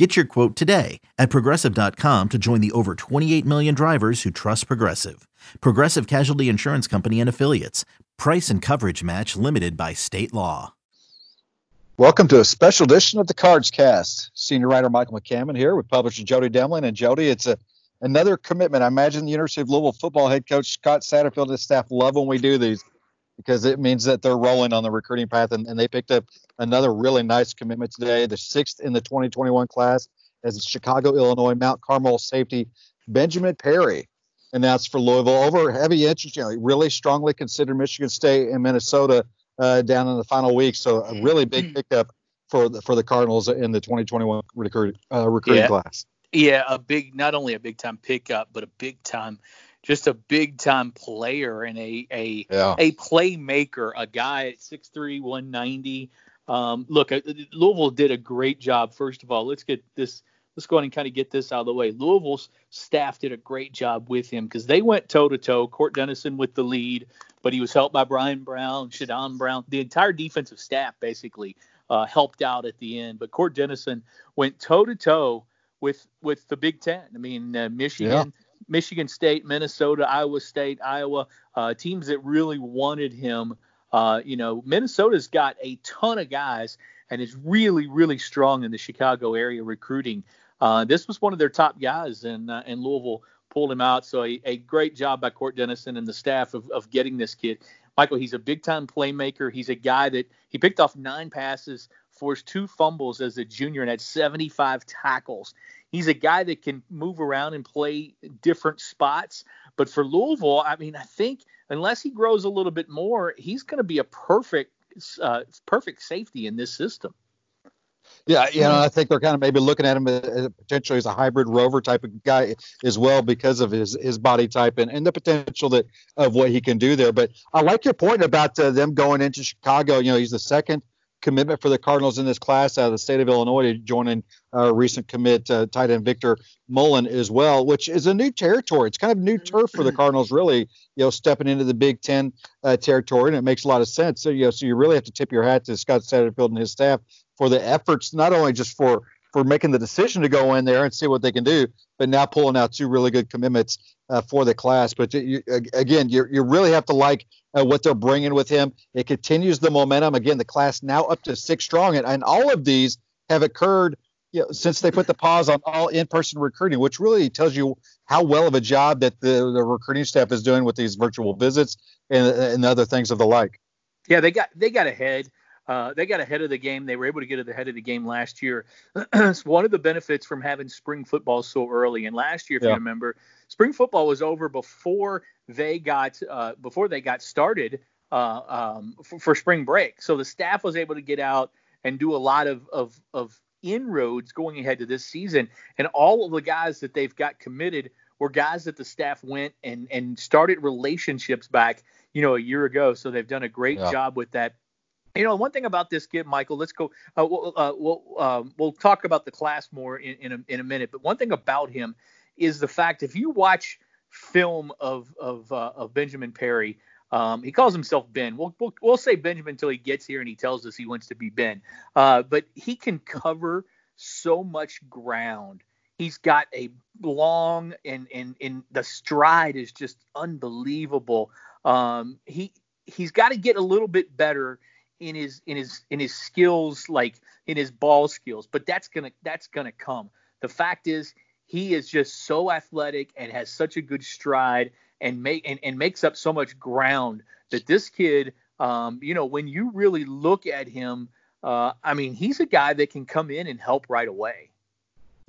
Get your quote today at progressive.com to join the over 28 million drivers who trust Progressive. Progressive Casualty Insurance Company and Affiliates. Price and coverage match limited by state law. Welcome to a special edition of the Cards Cast. Senior writer Michael McCammon here with publisher Jody Demling. And Jody, it's a another commitment. I imagine the University of Louisville football head coach Scott Satterfield and his staff love when we do these because it means that they're rolling on the recruiting path. And, and they picked up another really nice commitment today, the sixth in the 2021 class as Chicago, Illinois, Mount Carmel safety Benjamin Perry announced for Louisville over heavy interest. You know, really strongly considered Michigan State and Minnesota uh, down in the final week. So a really big pickup for the, for the Cardinals in the 2021 recruit, uh, recruiting yeah. class. Yeah, a big, not only a big time pickup, but a big time just a big time player and a a yeah. a playmaker, a guy at 6'3", 190. Um, look, uh, Louisville did a great job. First of all, let's get this. Let's go ahead and kind of get this out of the way. Louisville's staff did a great job with him because they went toe to toe. Cort Dennison with the lead, but he was helped by Bryan Brown, Shadon Brown. The entire defensive staff basically uh, helped out at the end. But Cort Dennison went toe to toe with with the Big Ten. I mean, uh, Michigan. Yeah Michigan State, Minnesota, Iowa State, Iowa, uh, teams that really wanted him. Uh, you know, Minnesota's got a ton of guys and is really, really strong in the Chicago area recruiting. Uh, this was one of their top guys, and uh, and Louisville pulled him out. So a, a, great job by Cort Dennison and the staff of, of getting this kid. Michael, he's a big time playmaker. He's a guy that he picked off nine passes, forced two fumbles as a junior, and had 75 tackles. He's a guy that can move around and play different spots. But for Louisville, I mean, I think unless he grows a little bit more, he's going to be a perfect, uh, perfect safety in this system. Yeah, you know, I think they're kind of maybe looking at him as potentially as a hybrid rover type of guy as well because of his his body type and, and the potential that of what he can do there. But I like your point about uh, them going into Chicago. You know, he's the second commitment for the Cardinals in this class out of the state of Illinois, joining uh, recent commit uh, tight end Victor Mullen as well, which is a new territory. It's kind of new turf for the Cardinals, really, you know, stepping into the Big Ten uh, territory, and it makes a lot of sense. So, you know, so you really have to tip your hat to Scott Satterfield and his staff for the efforts, not only just for for making the decision to go in there and see what they can do, but now pulling out two really good commitments uh, for the class. But you, again, you you really have to like uh, what they're bringing with him. It continues the momentum. Again, the class now up to six strong, and, and all of these have occurred you know, since they put the pause on all in-person recruiting, which really tells you how well of a job that the, the recruiting staff is doing with these virtual visits and, and other things of the like. Yeah, they got they got ahead. Uh, they got ahead of the game. They were able to get ahead of the game last year. it's one of the benefits from having spring football so early. And last year, if yeah. you remember, spring football was over before they got uh, before they got started uh, um, for, for, spring break. So the staff was able to get out and do a lot of, of of inroads going ahead to this season. And all of the guys that they've got committed were guys that the staff went and and started relationships back, you know, a year ago. So they've done a great yeah. job with that you know, one thing about this kid, Michael. Let's go. Uh, we'll uh, we'll, um, we'll talk about the class more in in a, in a, minute. But one thing about him is the fact if you watch film of of uh, of Benjamin Perry, um, he calls himself Ben. We'll, we'll, we'll say Benjamin until he gets here and he tells us he wants to be Ben. Uh, but he can cover so much ground. He's got a long and and and the stride is just unbelievable. Um, he he's got to get a little bit better in his in his in his skills like in his ball skills but that's gonna that's gonna come. The fact is he is just so athletic and has such a good stride and make and, and makes up so much ground that this kid um, you know when you really look at him uh, i mean he's a guy that can come in and help right away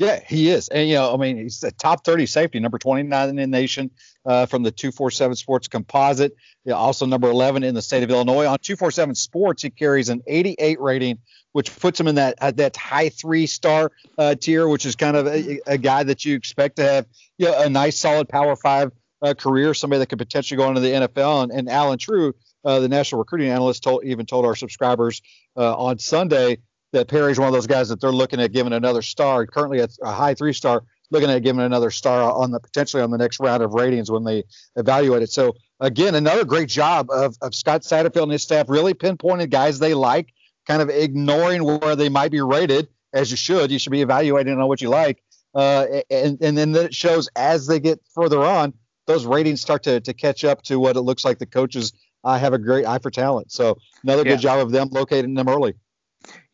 yeah, he is. And, you know, I mean, he's a top 30 safety, number 29 in the nation uh, from the 247 Sports Composite. Also number 11 in the state of Illinois. On 247 Sports, he carries an 88 rating, which puts him in that uh, that high three star uh, tier, which is kind of a, a, guy that you expect to have you know, a nice, solid Power Five uh, career, somebody that could potentially go into the NFL. And, and Allen Trieu, uh, the national recruiting analyst, told even told our subscribers uh, on Sunday that Perry's one of those guys that they're looking at giving another star. Currently, at a high three star, looking at giving another star on the potentially on the next round of ratings when they evaluate it. So again, another great job of, of Scott Satterfield and his staff really pinpointed guys they like, kind of ignoring where they might be rated as you should. You should be evaluating on what you like. Uh, and, and then it shows as they get further on, those ratings start to, to catch up to what it looks like the coaches uh, have a great eye for talent. So another yeah. good job of them locating them early.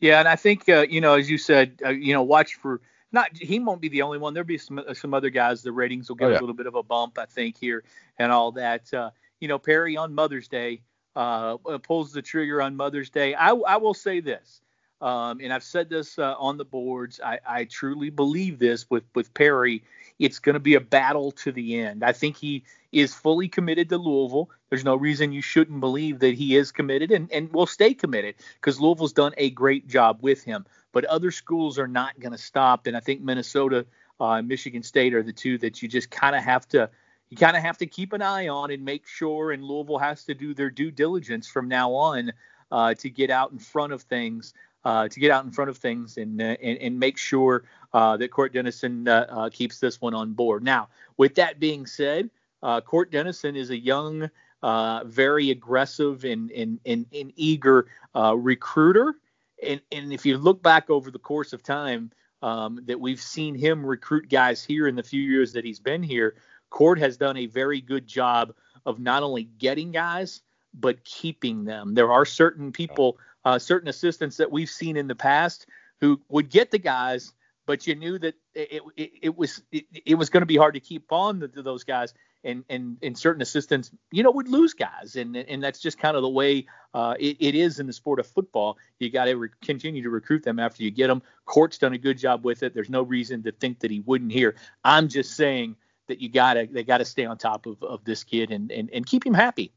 Yeah, and I think uh, you know, as you said, uh, you know, watch for not he won't be the only one. There'll be some uh, some other guys. The ratings will get oh, yeah. a little bit of a bump, I think, here and all that. Uh, you know, Perry on Mother's Day uh, uh, pulls the trigger on Mother's Day. I, I will say this, um, and I've said this uh, on the boards. I, I truly believe this with with Perry. It's going to be a battle to the end. I think he is fully committed to Louisville. There's no reason you shouldn't believe that he is committed and, and will stay committed because Louisville's done a great job with him but other schools are not going to stop. And I think Minnesota uh, and Michigan State are the two that you just kind of have to you kind of have to keep an eye on and make sure. And Louisville has to do their due diligence from now on uh, to get out in front of things. Uh, to get out in front of things and uh, and, and, make sure uh, that Cort Dennison uh, uh, keeps this one on board. Now, with that being said, Cort Dennison is a young, very aggressive and and, and, and eager recruiter and and if you look back over the course of time um, that we've seen him recruit guys here in the few years that he's been here, Cort has done a very good job of not only getting guys but keeping them. There are certain people, uh, certain assistants that we've seen in the past who would get the guys, but you knew that it, it, it was it, it was going to be hard to keep on the, those guys and and and certain assistants, you know, would lose guys, and and that's just kind of the way uh, it, it is in the sport of football. You got to re- continue to recruit them after you get them. Cort's done a good job with it. There's no reason to think that he wouldn't here. I'm just saying that you gotta they gotta stay on top of, of this kid and, and and keep him happy.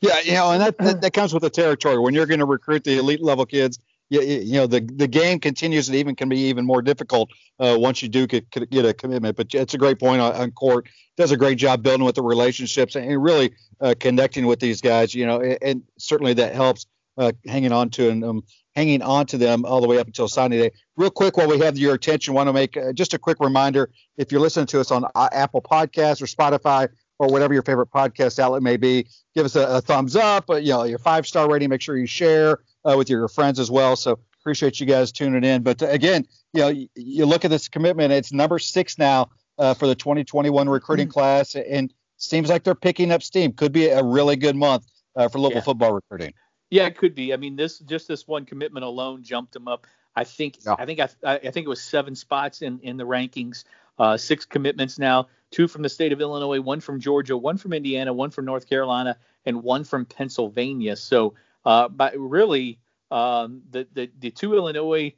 Yeah, you know, and that, that, that comes with the territory. When you're going to recruit the elite level kids, you, you know the the game continues and even can be even more difficult uh, once you do get, get a commitment. But it's a great point on, on, court. Does a great job building with the relationships and really uh, connecting with these guys. You know, and, and certainly that helps uh, hanging on to and um, hanging on to them all the way up until signing day. Real quick, while we have your attention, want to make uh, just a quick reminder: if you're listening to us on uh, Apple Podcasts or Spotify or whatever your favorite podcast outlet may be, give us a, a thumbs up. Uh, you know, your five star rating. Make sure you share uh, with your friends as well. So appreciate you guys tuning in. But uh, again, you know, you, you look at this commitment; it's number six now uh, for the 2021 recruiting mm-hmm. class, and seems like they're picking up steam. Could be a really good month uh, for local yeah. football recruiting. Yeah, it could be. I mean, this just this one commitment alone jumped them up. I think yeah. I think I, I think it was seven spots in in the rankings. Uh, six commitments now, two from the state of Illinois, one from Georgia, one from Indiana, one from North Carolina, and one from Pennsylvania. So uh, but really, um, the, the the two Illinois,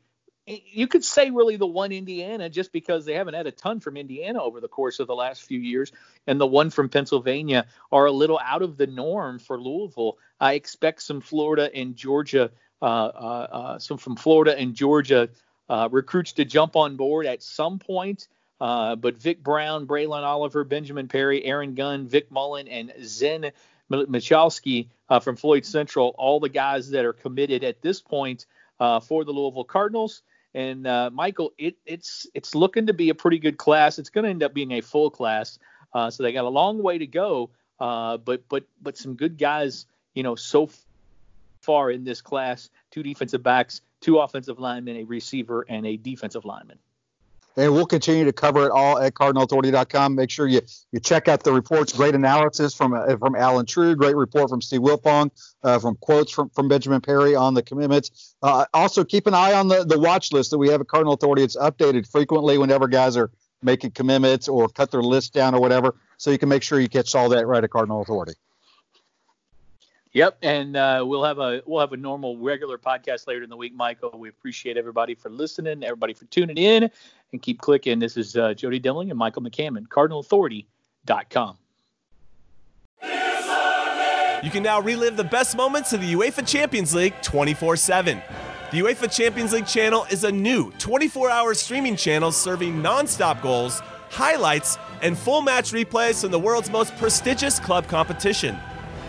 you could say really the one Indiana, just because they haven't had a ton from Indiana over the course of the last few years, and the one from Pennsylvania are a little out of the norm for Louisville. I expect some Florida and Georgia, uh, uh, uh some from Florida and Georgia uh, recruits to jump on board at some point. Uh, but Vic Brown, Braylon Oliver, Benjamin Perry, Aaron Gunn, Vic Mullen, and Zen Michalski uh, from Floyd Central, all the guys that are committed at this point uh, for the Louisville Cardinals. And uh, Michael, it, it's it's looking to be a pretty good class. It's going to end up being a full class, uh, so they got a long way to go. But but but some good guys, you know, so far in this class: two defensive backs, two offensive linemen, a receiver, and a defensive lineman and we'll continue to cover it all at cardinalauthority.com. Make sure you you check out the reports. Great analysis from uh, from Allen Trieu. Great report from Steve Wiltfong. Uh, from quotes from, from Benjamin Perry on the commitments. Uh, also, keep an eye on the, the watch list that we have at Cardinal Authority. It's updated frequently whenever guys are making commitments or cut their list down or whatever. So you can make sure you catch all that right at Cardinal Authority. Yep, and uh, we'll have a we'll have a normal regular podcast later in the week, Michael. We appreciate everybody for listening, everybody for tuning in, and keep clicking. This is uh, Jody Demling and Michael McCammon, CardinalAuthority.com. You can now relive the best moments of the UEFA Champions League 24/7. The UEFA Champions League channel is a new 24-hour streaming channel serving non-stop goals, highlights and full match replays from the world's most prestigious club competition.